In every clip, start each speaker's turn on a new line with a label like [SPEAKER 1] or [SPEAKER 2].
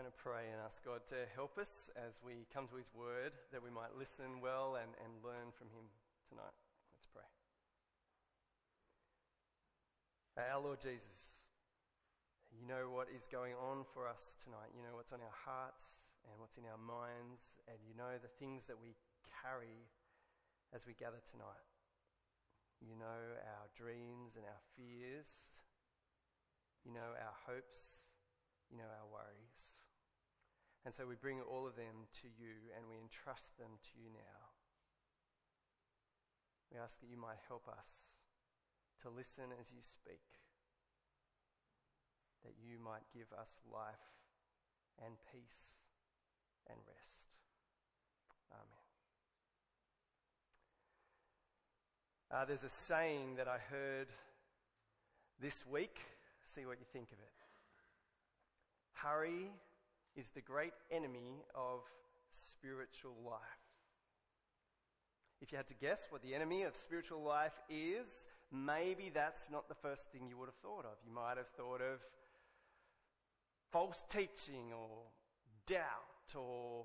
[SPEAKER 1] going to pray and ask God to help us as we come to His Word, that we might listen well and, and learn from Him tonight. Let's pray. Our Lord Jesus, you know what is going on for us tonight. You know what's on our hearts and what's in our minds, and you know the things that we carry as we gather tonight. You know our dreams and our fears. You know our hopes you know, our worries. And so we bring all of them to you and we entrust them to you now. We ask that you might help us to listen as you speak, that you might give us life and peace and rest. Amen. Uh, there's a saying that I heard this week. See what you think of it. Hurry is the great enemy of spiritual life. If you had to guess what the enemy of spiritual life is, maybe that's not the first thing you would have thought of. You might have thought of false teaching or doubt or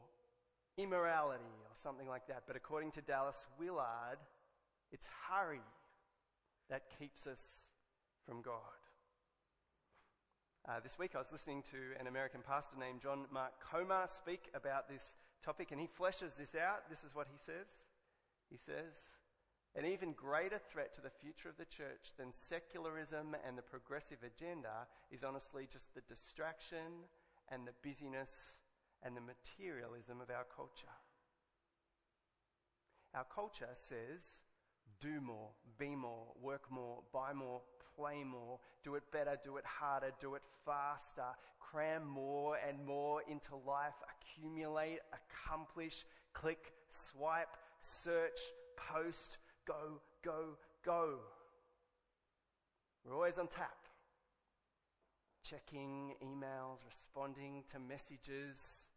[SPEAKER 1] immorality or something like that. But according to Dallas Willard, it's hurry that keeps us from God. Uh, this week I was listening to an American pastor named John Mark Comer speak about this topic and he fleshes this out. This is what he says. He says, an even greater threat to the future of the church than secularism and the progressive agenda is honestly just the distraction and the busyness and the materialism of our culture. Our culture says do more, be more, work more, buy more, play more, do it better, do it harder, do it faster, cram more and more into life, accumulate, accomplish, click, swipe, search, post, go, go, go. We're always on tap. Checking emails, responding to messages,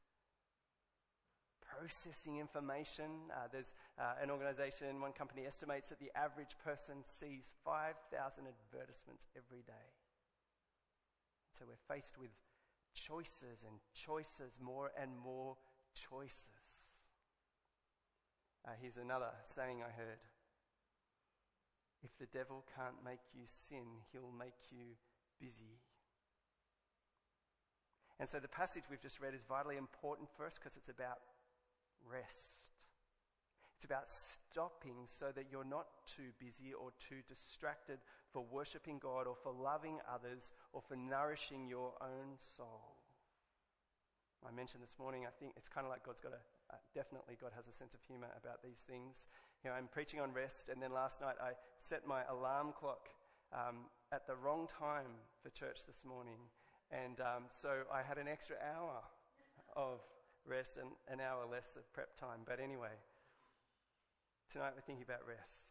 [SPEAKER 1] processing information. Uh, there's uh, an organization, one company estimates that the average person sees 5,000 advertisements every day. So we're faced with choices and choices, more and more choices. Uh, here's another saying I heard. If the devil can't make you sin, he'll make you busy. And so the passage we've just read is vitally important for us because it's about rest. It's about stopping so that you're not too busy or too distracted for worshiping God or for loving others or for nourishing your own soul. I mentioned this morning, I think it's kind of like God's got a, uh, definitely God has a sense of humor about these things. You know, I'm preaching on rest and then last night I set my alarm clock um, at the wrong time for church this morning. And um, so I had an extra hour of rest and an hour less of prep time. But anyway, tonight we're thinking about rest.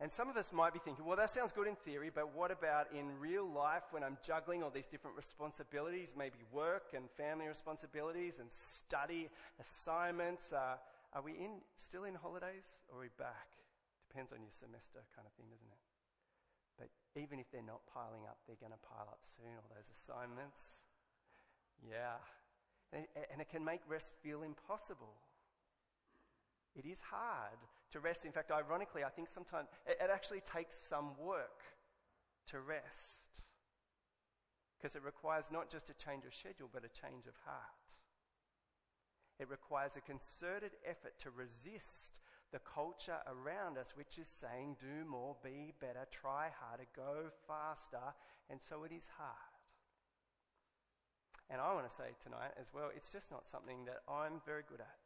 [SPEAKER 1] And some of us might be thinking, well, that sounds good in theory, but what about in real life when I'm juggling all these different responsibilities, maybe work and family responsibilities and study assignments? Uh, are we in, still in holidays or are we back? Depends on your semester kind of thing, doesn't it? But even if they're not piling up, they're going to pile up soon, all those assignments. Yeah, and it can make rest feel impossible. It is hard to rest. In fact, ironically, I think sometimes it actually takes some work to rest. Because it requires not just a change of schedule, but a change of heart. It requires a concerted effort to resist the culture around us, which is saying, do more, be better, try harder, go faster. And so it is hard. And I want to say tonight as well, it's just not something that I'm very good at.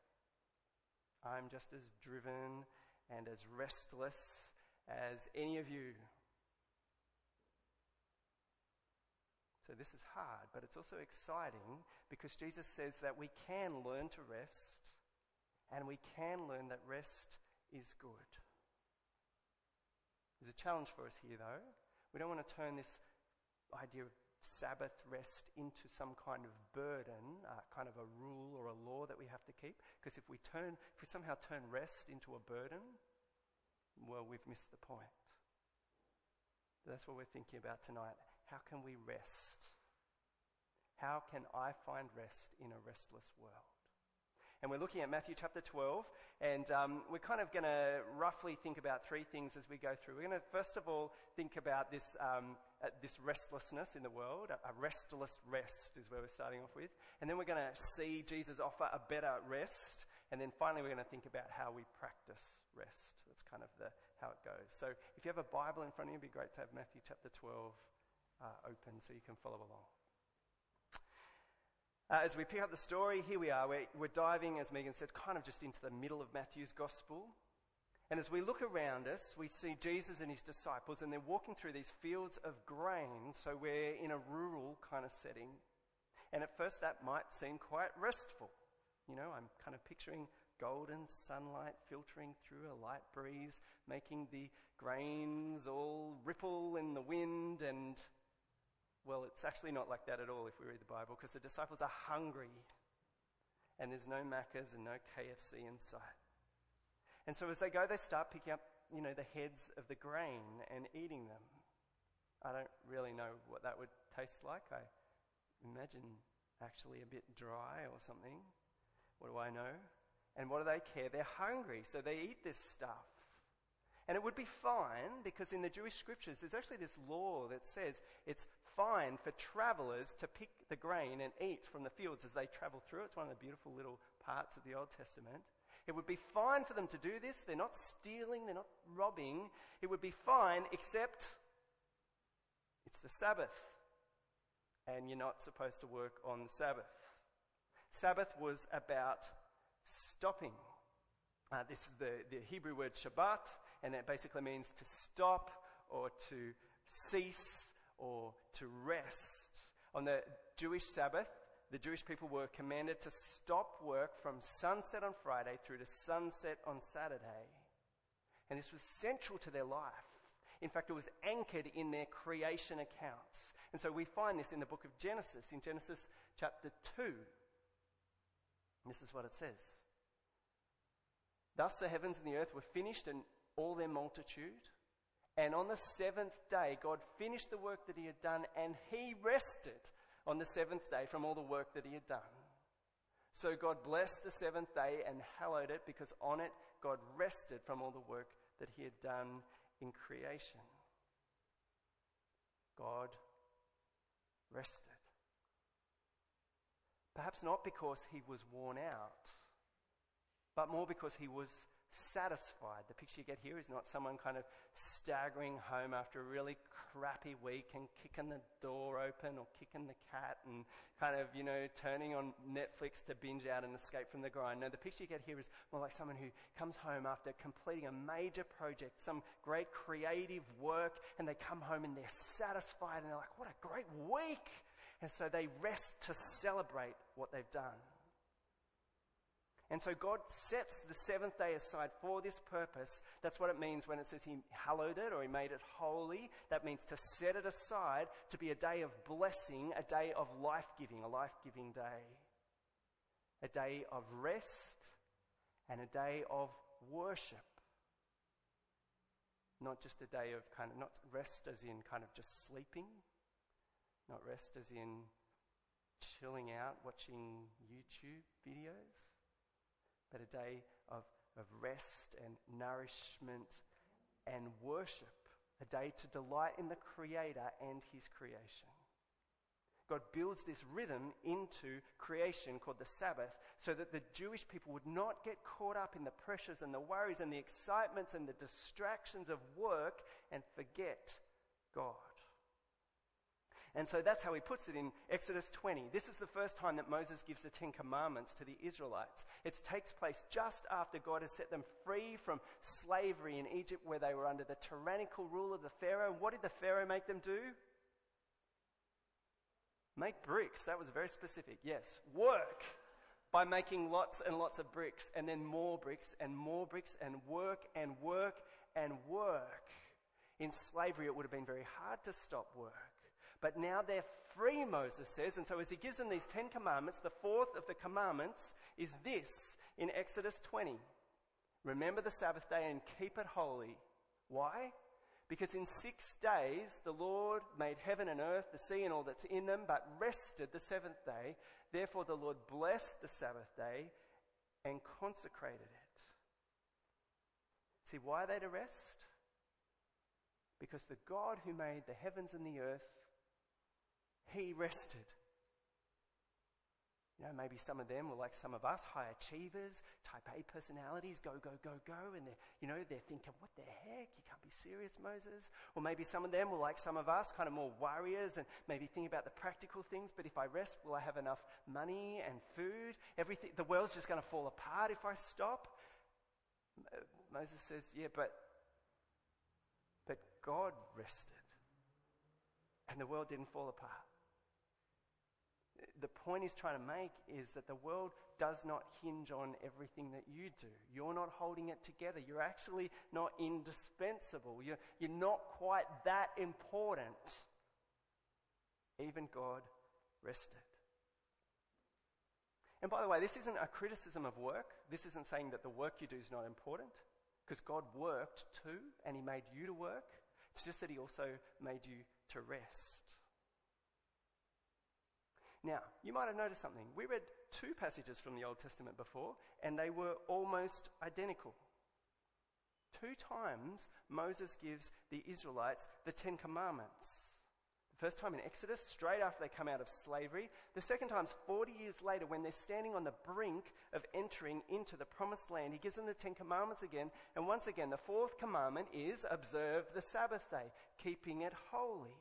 [SPEAKER 1] I'm just as driven and as restless as any of you. So this is hard, but it's also exciting because Jesus says that we can learn to rest and we can learn that rest is good. There's a challenge for us here though. We don't want to turn this idea of Sabbath rest into some kind of burden, uh, kind of a rule or a law that we have to keep. Because if we turn, if we somehow turn rest into a burden, well, we've missed the point. That's what we're thinking about tonight. How can we rest? How can I find rest in a restless world? And we're looking at Matthew chapter 12, and um, we're kind of going to roughly think about three things as we go through. We're going to first of all think about this, um, uh, this restlessness in the world. A, a restless rest is where we're starting off with. And then we're going to see Jesus offer a better rest. And then finally, we're going to think about how we practice rest. That's kind of the, how it goes. So if you have a Bible in front of you, it'd be great to have Matthew chapter 12 uh, open so you can follow along. Uh, as we pick up the story, here we are. We're, we're diving, as Megan said, kind of just into the middle of Matthew's gospel. And as we look around us, we see Jesus and his disciples, and they're walking through these fields of grain. So we're in a rural kind of setting. And at first, that might seem quite restful. You know, I'm kind of picturing golden sunlight filtering through a light breeze, making the grains all ripple in the wind and well, it's actually not like that at all if we read the Bible, because the disciples are hungry and there's no Macca's and no KFC in sight. And so as they go, they start picking up, you know, the heads of the grain and eating them. I don't really know what that would taste like. I imagine actually a bit dry or something. What do I know? And what do they care? They're hungry, so they eat this stuff. And it would be fine because in the Jewish scriptures, there's actually this law that says it's fine for travelers to pick the grain and eat from the fields as they travel through. It's one of the beautiful little parts of the Old Testament. It would be fine for them to do this. They're not stealing, they're not robbing. It would be fine, except it's the Sabbath. And you're not supposed to work on the Sabbath. Sabbath was about stopping. Uh, this is the, the Hebrew word Shabbat, and it basically means to stop or to cease or to rest. On the Jewish Sabbath, the Jewish people were commanded to stop work from sunset on Friday through to sunset on Saturday. And this was central to their life. In fact, it was anchored in their creation accounts. And so we find this in the book of Genesis, in Genesis chapter 2. This is what it says. Thus the heavens and the earth were finished and all their multitude. And on the seventh day, God finished the work that he had done and he rested on the seventh day from all the work that he had done. So God blessed the seventh day and hallowed it because on it God rested from all the work that he had done in creation. God rested. Perhaps not because he was worn out, but more because he was satisfied. The picture you get here is not someone kind of staggering home after a really crappy week and kicking the door open or kicking the cat and kind of, you know, turning on Netflix to binge out and escape from the grind. No, the picture you get here is more like someone who comes home after completing a major project, some great creative work, and they come home and they're satisfied and they're like, what a great week! And so they rest to celebrate what they've done. And so God sets the seventh day aside for this purpose. That's what it means when it says He hallowed it or He made it holy. That means to set it aside to be a day of blessing, a day of life giving, a life giving day. A day of rest and a day of worship. Not just a day of kind of, not rest as in kind of just sleeping, not rest as in chilling out watching YouTube videos but a day of, of rest and nourishment and worship, a day to delight in the Creator and His creation. God builds this rhythm into creation called the Sabbath so that the Jewish people would not get caught up in the pressures and the worries and the excitements and the distractions of work and forget God. And so that's how he puts it in Exodus 20. This is the first time that Moses gives the Ten Commandments to the Israelites. It takes place just after God has set them free from slavery in Egypt where they were under the tyrannical rule of the Pharaoh. And what did the Pharaoh make them do? Make bricks. That was very specific. Yes. Work by making lots and lots of bricks and then more bricks and more bricks and work and work and work. In slavery, it would have been very hard to stop work. But now they're free, Moses says. And so as he gives them these Ten Commandments, the fourth of the commandments is this in Exodus 20. Remember the Sabbath day and keep it holy. Why? Because in six days the Lord made heaven and earth, the sea and all that's in them, but rested the seventh day. Therefore the Lord blessed the Sabbath day and consecrated it. See, why are they to rest? Because the God who made the heavens and the earth, he rested. You know, maybe some of them were like some of us, high achievers, type A personalities, go, go, go, go. And they're, you know, they're thinking, what the heck? You can't be serious, Moses. Or maybe some of them were like some of us, kind of more warriors and maybe think about the practical things. But if I rest, will I have enough money and food? Everything, the world's just going to fall apart if I stop. Moses says, yeah, but, but God rested. And the world didn't fall apart the point he's trying to make is that the world does not hinge on everything that you do. You're not holding it together. You're actually not indispensable. You're, you're not quite that important. Even God rested. And by the way, this isn't a criticism of work. This isn't saying that the work you do is not important, because God worked too, and He made you to work. It's just that He also made you to rest. Now, you might have noticed something. We read two passages from the Old Testament before, and they were almost identical. Two times Moses gives the Israelites the Ten Commandments. The first time in Exodus, straight after they come out of slavery. The second time's 40 years later when they're standing on the brink of entering into the promised land. He gives them the Ten Commandments again. And once again, the fourth commandment is observe the Sabbath day, keeping it holy.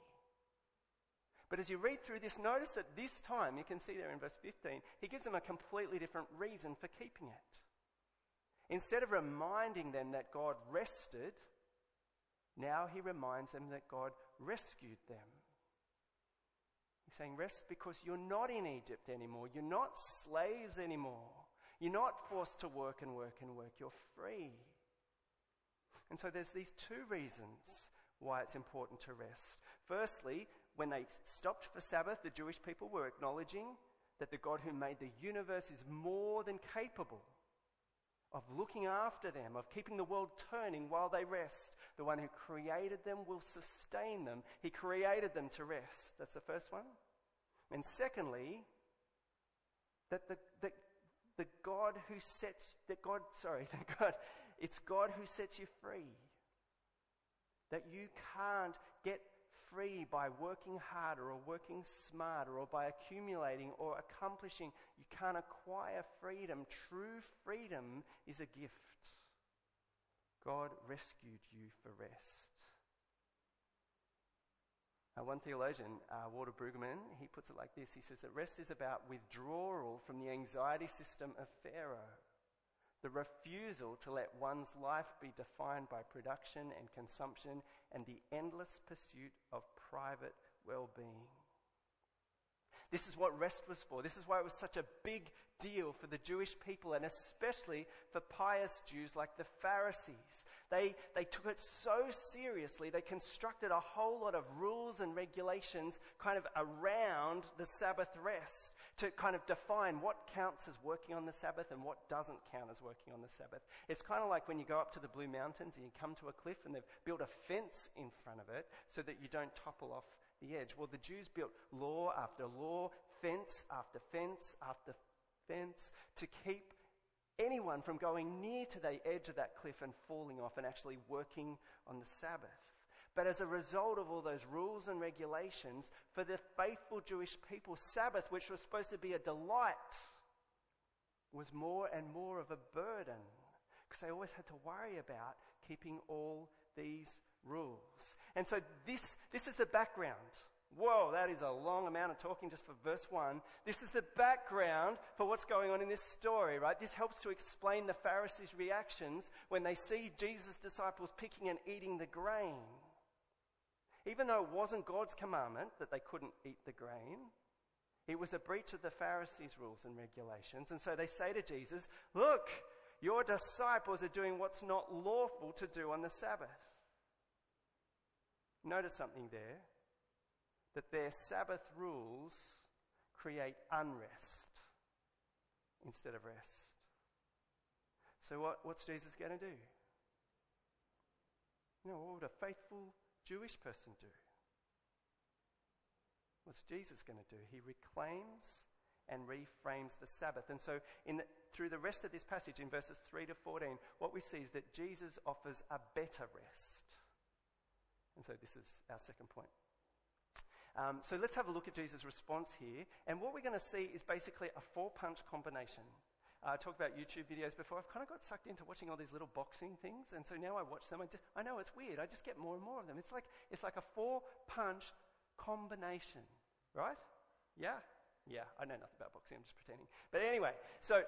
[SPEAKER 1] But as you read through this, notice that this time, you can see there in verse 15, he gives them a completely different reason for keeping it. Instead of reminding them that God rested, now he reminds them that God rescued them. He's saying, Rest because you're not in Egypt anymore. You're not slaves anymore. You're not forced to work and work and work. You're free. And so there's these two reasons why it's important to rest. Firstly, when they stopped for Sabbath, the Jewish people were acknowledging that the God who made the universe is more than capable of looking after them, of keeping the world turning while they rest. The one who created them will sustain them. He created them to rest. That's the first one. And secondly, that the, the, the God who sets, that God, sorry, the God, it's God who sets you free. That you can't get free by working harder or working smarter or by accumulating or accomplishing. You can't acquire freedom. True freedom is a gift. God rescued you for rest. Uh, one theologian, uh, Walter Brueggemann, he puts it like this. He says that rest is about withdrawal from the anxiety system of Pharaoh the refusal to let one's life be defined by production and consumption, and the endless pursuit of private well being. This is what rest was for. This is why it was such a big deal for the Jewish people and especially for pious Jews like the Pharisees. They, they took it so seriously, they constructed a whole lot of rules and regulations kind of around the Sabbath rest to kind of define what counts as working on the Sabbath and what doesn't count as working on the Sabbath. It's kind of like when you go up to the Blue Mountains and you come to a cliff and they've built a fence in front of it so that you don't topple off the edge. Well, the Jews built law after law, fence after fence after fence to keep anyone from going near to the edge of that cliff and falling off and actually working on the Sabbath. But as a result of all those rules and regulations, for the faithful Jewish people, Sabbath, which was supposed to be a delight, was more and more of a burden because they always had to worry about keeping all these rules. And so this, this is the background. Whoa, that is a long amount of talking just for verse 1. This is the background for what's going on in this story, right? This helps to explain the Pharisees' reactions when they see Jesus' disciples picking and eating the grain. Even though it wasn't God's commandment that they couldn't eat the grain, it was a breach of the Pharisees' rules and regulations. And so they say to Jesus, Look, your disciples are doing what's not lawful to do on the Sabbath. Notice something there that their Sabbath rules create unrest instead of rest. So, what, what's Jesus going to do? You know, what would a faithful Jewish person do? What's Jesus going to do? He reclaims and reframes the Sabbath. And so, the, through the rest of this passage, in verses 3 to 14, what we see is that Jesus offers a better rest. And so, this is our second point. Um, so, let's have a look at Jesus' response here. And what we're going to see is basically a four punch combination. Uh, talked about YouTube videos before. I've kind of got sucked into watching all these little boxing things, and so now I watch them. I, just, I know it's weird. I just get more and more of them. It's like it's like a four punch combination, right? Yeah, yeah, I know nothing about boxing, I'm just pretending. But anyway, so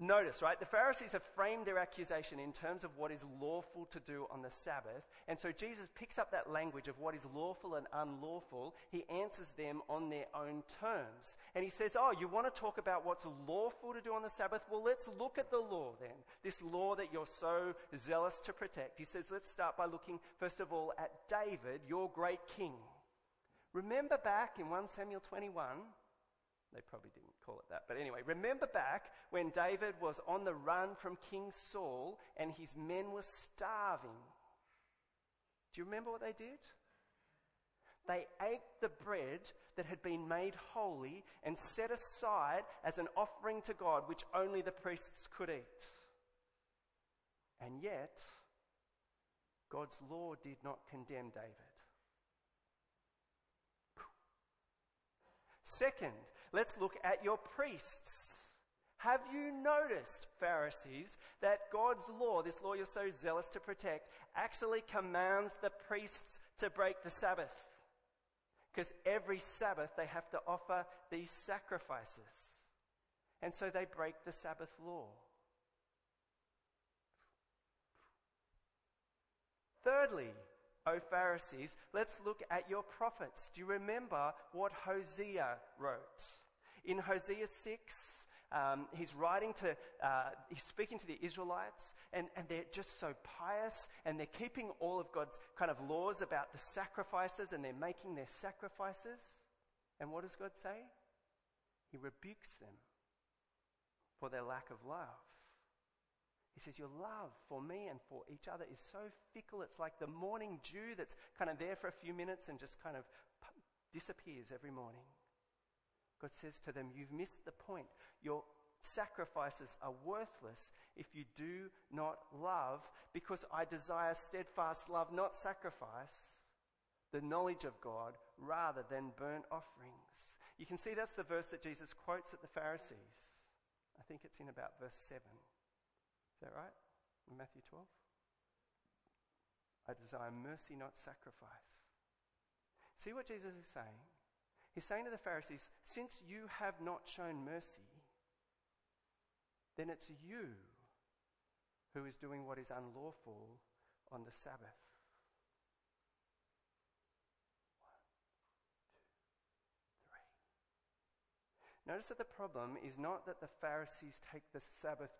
[SPEAKER 1] notice, right? The Pharisees have framed their accusation in terms of what is lawful to do on the Sabbath. And so Jesus picks up that language of what is lawful and unlawful. He answers them on their own terms. And he says, Oh, you want to talk about what's lawful to do on the Sabbath? Well, let's look at the law then. This law that you're so zealous to protect. He says, Let's start by looking, first of all, at David, your great king. Remember back in 1 Samuel 21, they probably didn't call it that. But anyway, remember back when David was on the run from King Saul and his men were starving. Do you remember what they did? They ate the bread that had been made holy and set aside as an offering to God, which only the priests could eat. And yet, God's law did not condemn David. Second, let's look at your priests. Have you noticed, Pharisees, that God's law, this law you're so zealous to protect, actually commands the priests to break the Sabbath? Because every Sabbath they have to offer these sacrifices. And so they break the Sabbath law. Thirdly, O Pharisees, let's look at your prophets. Do you remember what Hosea wrote? In Hosea 6, um, he's writing to, uh, he's speaking to the Israelites, and, and they're just so pious, and they're keeping all of God's kind of laws about the sacrifices, and they're making their sacrifices. And what does God say? He rebukes them for their lack of love. He says, Your love for me and for each other is so fickle. It's like the morning dew that's kind of there for a few minutes and just kind of disappears every morning. God says to them, You've missed the point. Your sacrifices are worthless if you do not love, because I desire steadfast love, not sacrifice, the knowledge of God rather than burnt offerings. You can see that's the verse that Jesus quotes at the Pharisees. I think it's in about verse 7 Is that right? In Matthew 12? I desire mercy, not sacrifice. See what Jesus is saying? He's saying to the Pharisees, since you have not shown mercy, then it's you who is doing what is unlawful on the Sabbath. Notice that the problem is not that the Pharisees take the Sabbath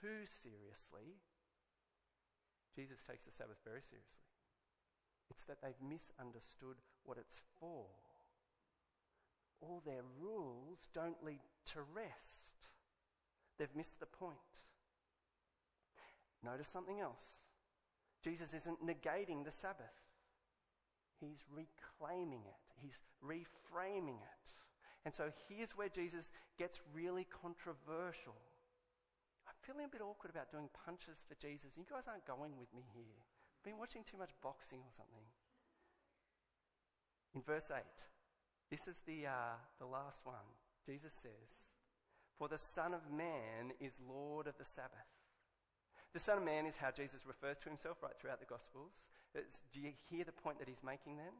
[SPEAKER 1] too seriously, Jesus takes the Sabbath very seriously. It's that they've misunderstood what it's for. All their rules don't lead to rest. They've missed the point. Notice something else. Jesus isn't negating the Sabbath. He's reclaiming it. He's reframing it. And so here's where Jesus gets really controversial I'm feeling a bit awkward about doing punches for Jesus. You guys aren't going with me here. I've been watching too much boxing or something. In verse 8, this is the, uh, the last one. Jesus says, For the Son of Man is Lord of the Sabbath. The Son of Man is how Jesus refers to himself right throughout the Gospels. It's, do you hear the point that he's making then?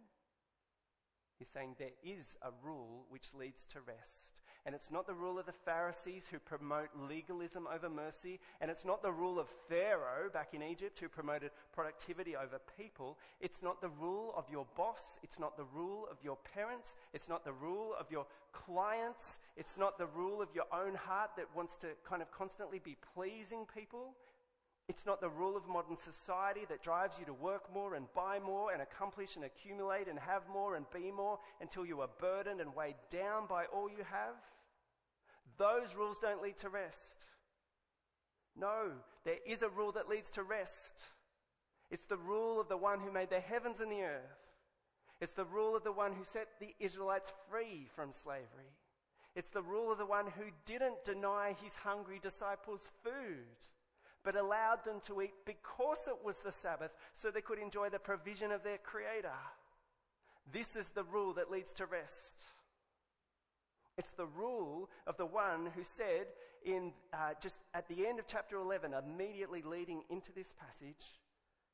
[SPEAKER 1] He's saying there is a rule which leads to rest. And it's not the rule of the Pharisees who promote legalism over mercy. And it's not the rule of Pharaoh back in Egypt who promoted productivity over people. It's not the rule of your boss. It's not the rule of your parents. It's not the rule of your clients. It's not the rule of your own heart that wants to kind of constantly be pleasing people. It's not the rule of modern society that drives you to work more and buy more and accomplish and accumulate and have more and be more until you are burdened and weighed down by all you have. Those rules don't lead to rest. No, there is a rule that leads to rest. It's the rule of the one who made the heavens and the earth. It's the rule of the one who set the Israelites free from slavery. It's the rule of the one who didn't deny his hungry disciples food, but allowed them to eat because it was the Sabbath so they could enjoy the provision of their Creator. This is the rule that leads to rest. It's the rule of the one who said in uh, just at the end of chapter 11, immediately leading into this passage,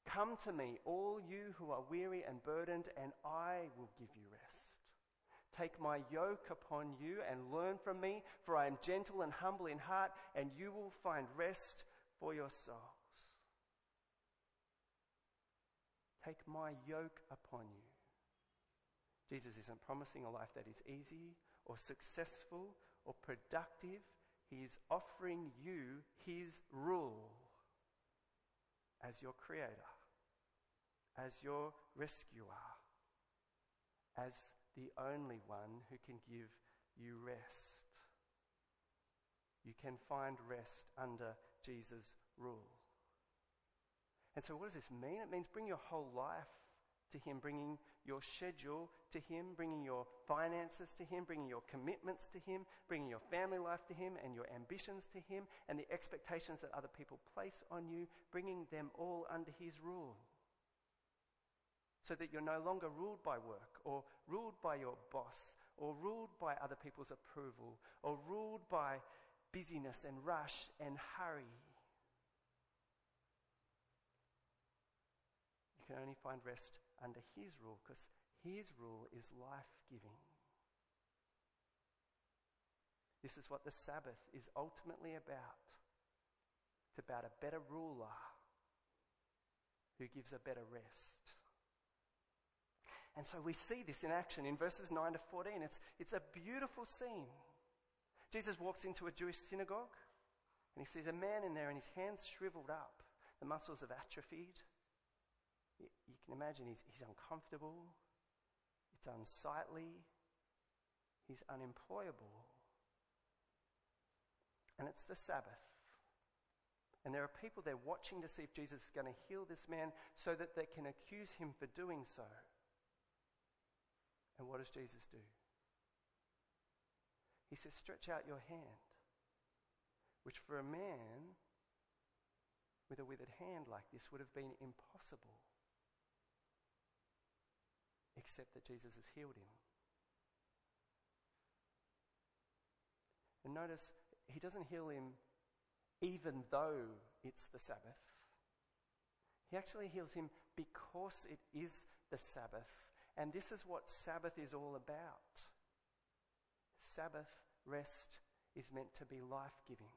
[SPEAKER 1] Come to me, all you who are weary and burdened, and I will give you rest. Take my yoke upon you and learn from me, for I am gentle and humble in heart, and you will find rest for your souls. Take my yoke upon you. Jesus isn't promising a life that is easy or successful or productive. He is offering you his rule as your creator, as your rescuer, as the only one who can give you rest. You can find rest under Jesus' rule. And so, what does this mean? It means bring your whole life to Him, bringing your schedule to Him, bringing your finances to Him, bringing your commitments to Him, bringing your family life to Him, and your ambitions to Him, and the expectations that other people place on you, bringing them all under His rule. So that you're no longer ruled by work, or ruled by your boss, or ruled by other people's approval, or ruled by busyness and rush and hurry. You can only find rest under His rule because His rule is life giving. This is what the Sabbath is ultimately about. It's about a better ruler who gives a better rest. And so we see this in action in verses 9 to 14. It's, it's a beautiful scene. Jesus walks into a Jewish synagogue and he sees a man in there and his hands shriveled up. The muscles have atrophied. You, you can imagine he's, he's uncomfortable, it's unsightly, he's unemployable. And it's the Sabbath. And there are people there watching to see if Jesus is going to heal this man so that they can accuse him for doing so. And what does Jesus do? He says, Stretch out your hand, which for a man with a withered hand like this would have been impossible except that Jesus has healed him. And notice, he doesn't heal him even though it's the Sabbath. He actually heals him because it is the Sabbath. And this is what Sabbath is all about. Sabbath rest is meant to be life giving.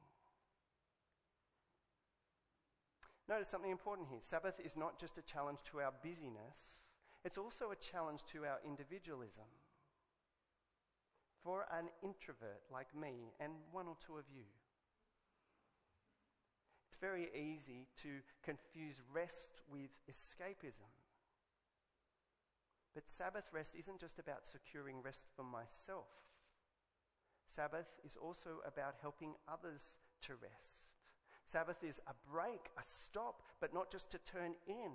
[SPEAKER 1] Notice something important here. Sabbath is not just a challenge to our busyness, it's also a challenge to our individualism. For an introvert like me and one or two of you, it's very easy to confuse rest with escapism. But Sabbath rest isn't just about securing rest for myself. Sabbath is also about helping others to rest. Sabbath is a break, a stop, but not just to turn in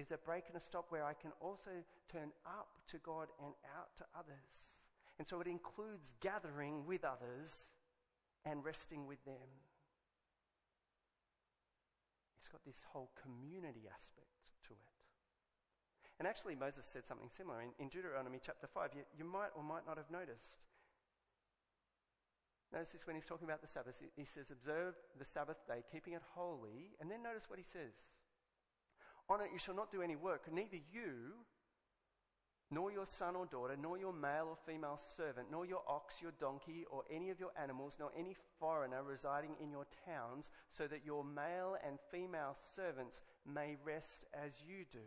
[SPEAKER 1] is a break and a stop where I can also turn up to God and out to others. And so it includes gathering with others and resting with them. It's got this whole community aspect to it. And actually, Moses said something similar in, in Deuteronomy chapter 5. You, you might or might not have noticed. Notice this when he's talking about the Sabbath. He says, Observe the Sabbath day, keeping it holy. And then notice what he says on it you shall not do any work, neither you, nor your son or daughter, nor your male or female servant, nor your ox, your donkey, or any of your animals, nor any foreigner residing in your towns, so that your male and female servants may rest as you do.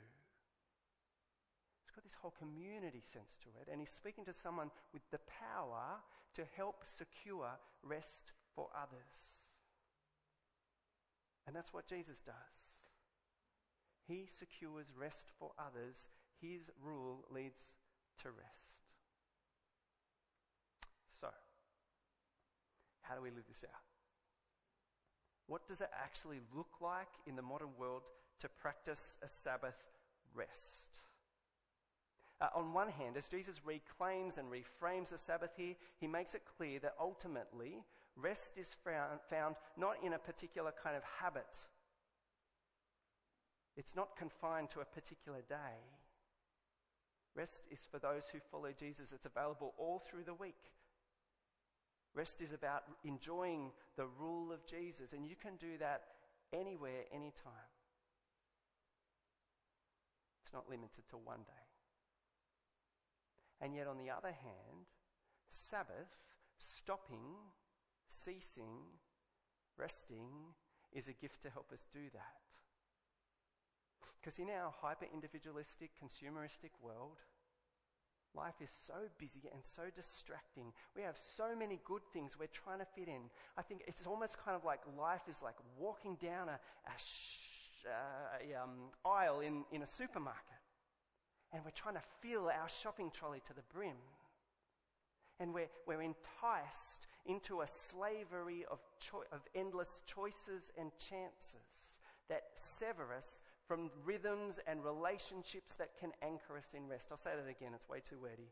[SPEAKER 1] It's got this whole community sense to it, and he's speaking to someone with the power to help secure rest for others. And that's what Jesus does. He secures rest for others. His rule leads to rest. So, how do we live this out? What does it actually look like in the modern world to practice a Sabbath rest. Uh, on one hand, as Jesus reclaims and reframes the Sabbath here, he makes it clear that ultimately rest is found, found not in a particular kind of habit. It's not confined to a particular day. Rest is for those who follow Jesus. It's available all through the week. Rest is about enjoying the rule of Jesus, and you can do that anywhere, anytime. It's not limited to one day. And yet, on the other hand, Sabbath, stopping, ceasing, resting, is a gift to help us do that. Because in our hyper individualistic, consumeristic world, life is so busy and so distracting. We have so many good things we're trying to fit in. I think it's almost kind of like life is like walking down a, a, sh- uh, a um, aisle in, in a supermarket. And we're trying to fill our shopping trolley to the brim. And we're, we're enticed into a slavery of, cho- of endless choices and chances that sever us from rhythms and relationships that can anchor us in rest. I'll say that again, it's way too wordy.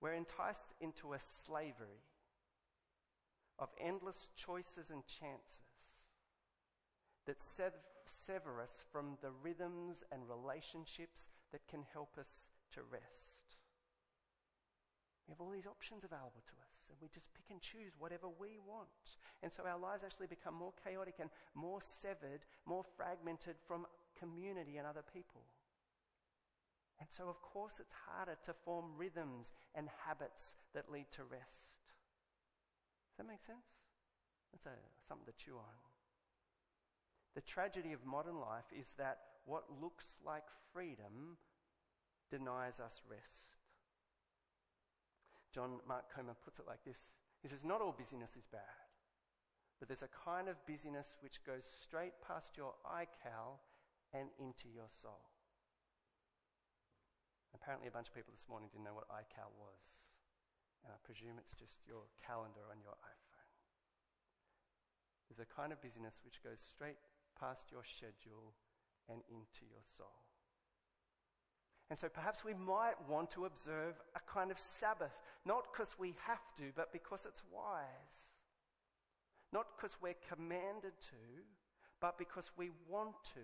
[SPEAKER 1] We're enticed into a slavery of endless choices and chances that sever us from the rhythms and relationships that can help us to rest. We have all these options available to us, and we just pick and choose whatever we want. And so our lives actually become more chaotic and more severed, more fragmented from community and other people. And so, of course, it's harder to form rhythms and habits that lead to rest. Does that make sense? That's a, something to chew on. The tragedy of modern life is that what looks like freedom denies us rest. John Mark Comer puts it like this He says, Not all busyness is bad, but there's a kind of busyness which goes straight past your iCal and into your soul. Apparently, a bunch of people this morning didn't know what iCal was, and I presume it's just your calendar on your iPhone. There's a kind of busyness which goes straight past your schedule and into your soul. And so perhaps we might want to observe a kind of Sabbath, not because we have to, but because it's wise. Not because we're commanded to, but because we want to,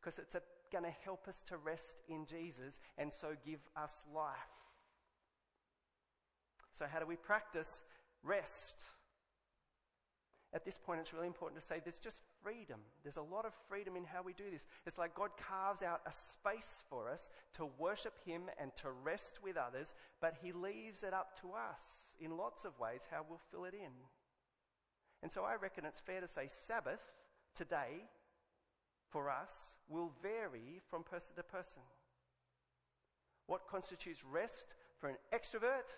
[SPEAKER 1] because it's going to help us to rest in Jesus and so give us life. So, how do we practice rest? At this point, it's really important to say there's just freedom. There's a lot of freedom in how we do this. It's like God carves out a space for us to worship Him and to rest with others, but He leaves it up to us in lots of ways how we'll fill it in. And so I reckon it's fair to say Sabbath today for us will vary from person to person. What constitutes rest for an extrovert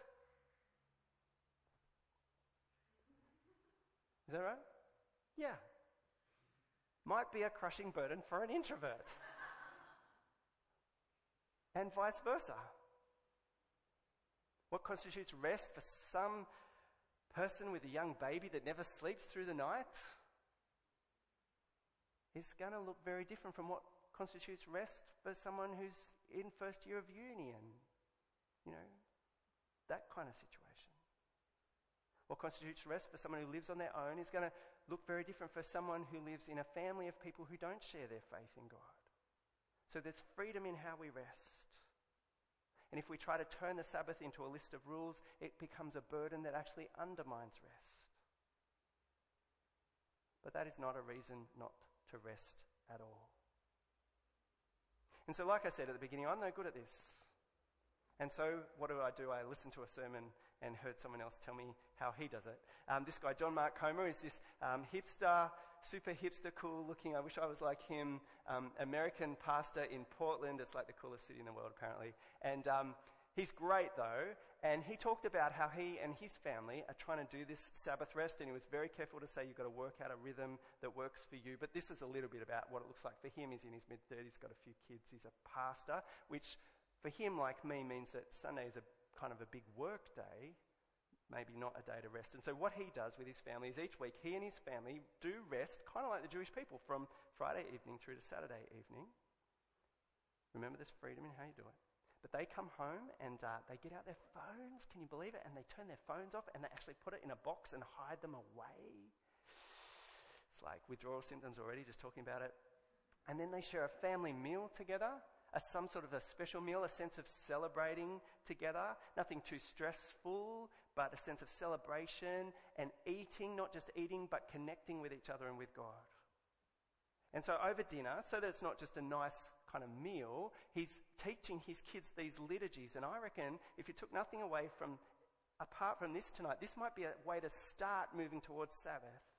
[SPEAKER 1] Is that right? Yeah. Might be a crushing burden for an introvert. and vice versa. What constitutes rest for some person with a young baby that never sleeps through the night is going to look very different from what constitutes rest for someone who's in first year of uni and, you know, that kind of situation. What constitutes rest for someone who lives on their own is going to look very different for someone who lives in a family of people who don't share their faith in God. So there's freedom in how we rest. And if we try to turn the Sabbath into a list of rules, it becomes a burden that actually undermines rest. But that is not a reason not to rest at all. And so, like I said at the beginning, I'm no good at this. And so, what do I do? I listen to a sermon and heard someone else tell me how he does it. Um, this guy, John Mark Comer, is this um, hipster, super hipster, cool looking, I wish I was like him, um, American pastor in Portland. It's like the coolest city in the world, apparently. And um, he's great, though. And he talked about how he and his family are trying to do this Sabbath rest. And he was very careful to say you've got to work out a rhythm that works for you. But this is a little bit about what it looks like for him. He's in his mid 30s, got a few kids. He's a pastor, which for him, like me, means that Sunday is a kind of a big work day, maybe not a day to rest. And so what he does with his family is each week he and his family do rest, kind of like the Jewish people, from, Friday evening through to Saturday evening. Remember this freedom in how you do it. But they come home and uh, they get out their phones. Can you believe it? And they turn their phones off and they actually put it in a box and hide them away. It's like withdrawal symptoms already, just talking about it. And then they share a family meal together, a, some sort of a special meal, a sense of celebrating together. Nothing too stressful, but a sense of celebration and eating, not just eating, but connecting with each other and with God. And so over dinner, so that it's not just a nice kind of meal, he's teaching his kids these liturgies. And I reckon if you took nothing away from, apart from this tonight, this might be a way to start moving towards Sabbath.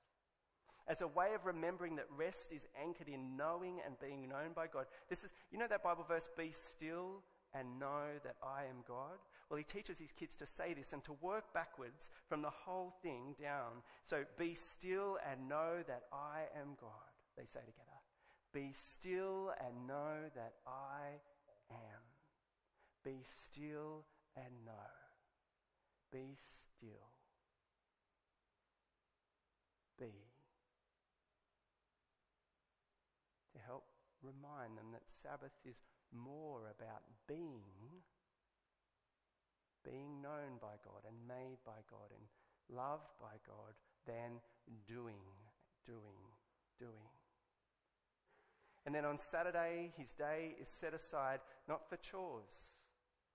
[SPEAKER 1] As a way of remembering that rest is anchored in knowing and being known by God. This is, you know that Bible verse, be still and know that I am God? Well, he teaches his kids to say this and to work backwards from the whole thing down. So be still and know that I am God. They say together. Be still and know that I am. Be still and know. Be still. Be. To help remind them that Sabbath is more about being, being known by God and made by God and loved by God than doing, doing, doing. And then on Saturday, his day is set aside not for chores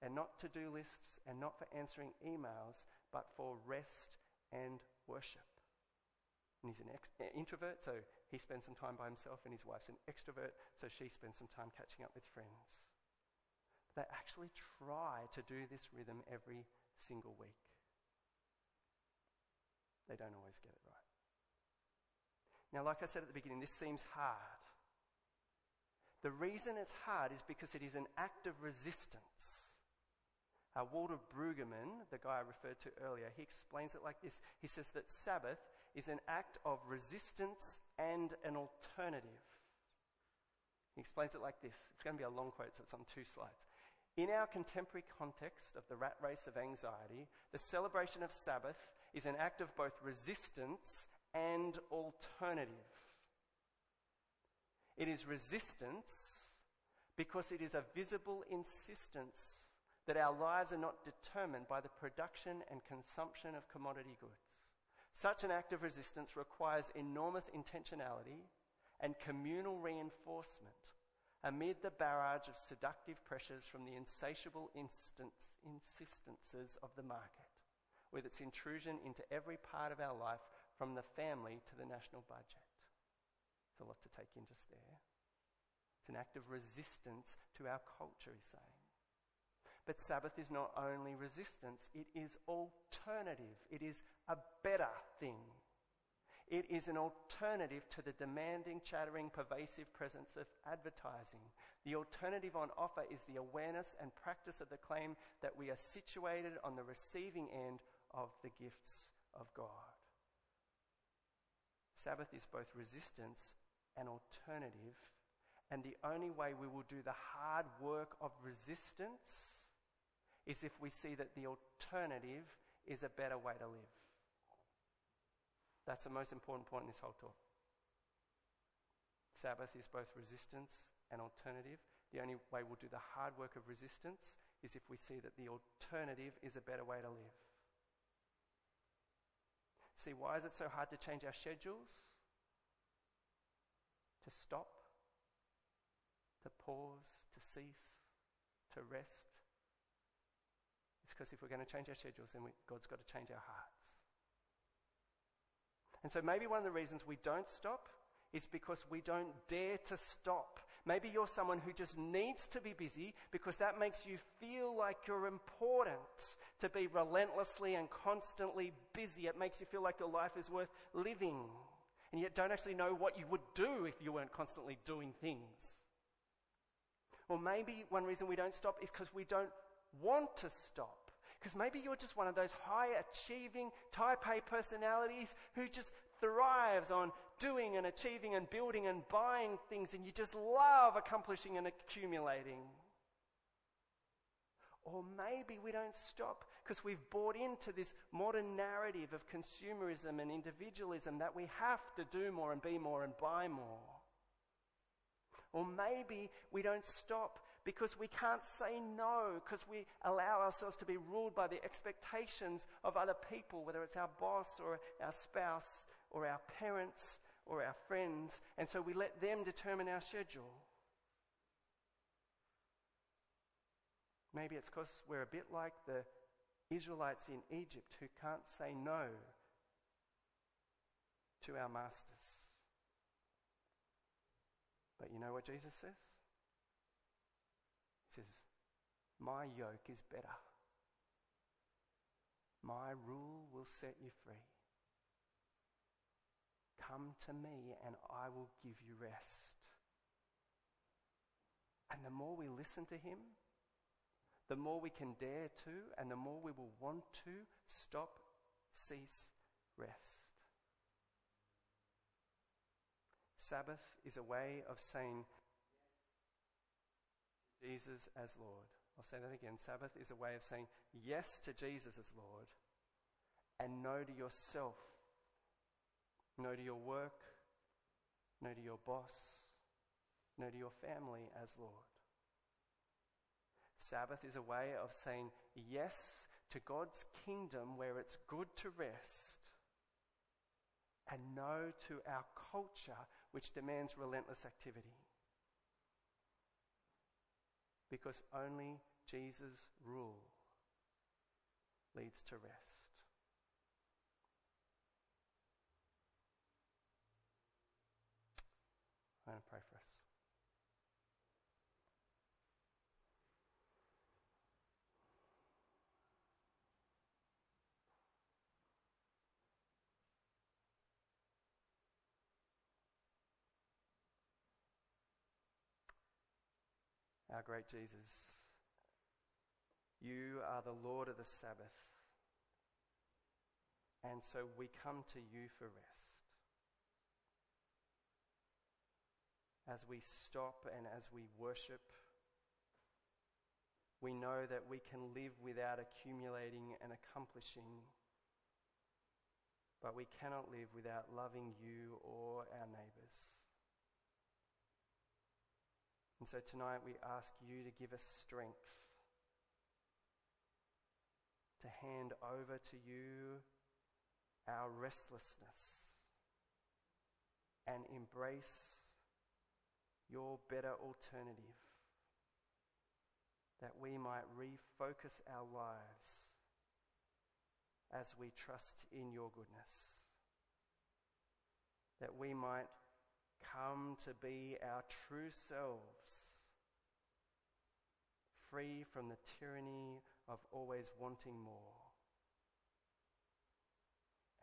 [SPEAKER 1] and not to do lists and not for answering emails, but for rest and worship. And he's an ex- introvert, so he spends some time by himself, and his wife's an extrovert, so she spends some time catching up with friends. They actually try to do this rhythm every single week. They don't always get it right. Now, like I said at the beginning, this seems hard. The reason it's hard is because it is an act of resistance. Uh, Walter Brueggemann, the guy I referred to earlier, he explains it like this. He says that Sabbath is an act of resistance and an alternative. He explains it like this. It's going to be a long quote, so it's on two slides. In our contemporary context of the rat race of anxiety, the celebration of Sabbath is an act of both resistance and alternative. It is resistance because it is a visible insistence that our lives are not determined by the production and consumption of commodity goods. Such an act of resistance requires enormous intentionality and communal reinforcement amid the barrage of seductive pressures from the insatiable instance, insistences of the market, with its intrusion into every part of our life from the family to the national budget. It's a lot to take in just there. It's an act of resistance to our culture, he's saying. But Sabbath is not only resistance, it is alternative. It is a better thing. It is an alternative to the demanding, chattering, pervasive presence of advertising. The alternative on offer is the awareness and practice of the claim that we are situated on the receiving end of the gifts of God. Sabbath is both resistance and alternative. And the only way we will do the hard work of resistance is if we see that the alternative is a better way to live. That's the most important point in this whole talk. Sabbath is both resistance and alternative. The only way we'll do the hard work of resistance is if we see that the alternative is a better way to live. See, why is it so hard to change our schedules? to stop, to pause, to cease, to rest. Because if we're going to change our schedules, then we, God's got to change our hearts. And so maybe one of the reasons we don't stop is because we don't dare to stop. Maybe you're someone who just needs to be busy because that makes you feel like you're important to be relentlessly and constantly busy. It makes you feel like your life is worth living and yet don't actually know what you would do if you weren't constantly doing things. Or maybe one reason we don't stop is because we don't want to stop. Because maybe you're just one of those high achieving type A personalities who just thrives on doing and achieving and building and buying things and you just love accomplishing and accumulating. Or maybe we don't stop because we've bought into this modern narrative of consumerism and individualism that we have to do more and be more and buy more. Or maybe we don't stop because we can't say no, because we allow ourselves to be ruled by the expectations of other people, whether it's our boss or our spouse or our parents or our friends, and so we let them determine our schedule. Maybe it's because we're a bit like the Israelites in Egypt who can't say no to our masters. But you know what Jesus says? Says, My yoke is better. My rule will set you free. Come to me and I will give you rest. And the more we listen to him, the more we can dare to, and the more we will want to stop, cease, rest. Sabbath is a way of saying Jesus as Lord. I'll say that again. Sabbath is a way of saying yes to Jesus as Lord and no to yourself, no to your work, no to your boss, no to your family as Lord. Sabbath is a way of saying yes to God's kingdom where it's good to rest and no to our culture which demands relentless activity. Because only Jesus' rule leads to rest. I'm going to pray for us. Our great Jesus. You are the Lord of the Sabbath. And so we come to you for rest. As we stop and as we worship, we know that we can live without accumulating and accomplishing, but we cannot live without loving you or our neighbours. And so tonight we ask you to give us strength to hand over to you our restlessness and embrace your better alternative that we might refocus our lives as we trust in your goodness. That we might come to be our true selves, free from the tyranny of always wanting more,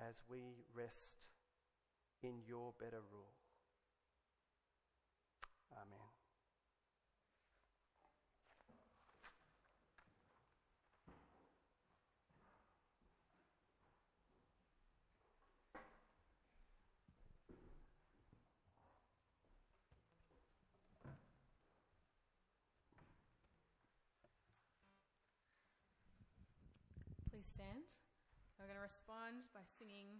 [SPEAKER 1] as we rest in your better rule. Amen.
[SPEAKER 2] Stand. We're going to respond by singing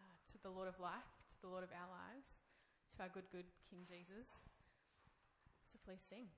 [SPEAKER 2] uh, to the Lord of life, to the Lord of our lives, to our good, good King Jesus. So please sing.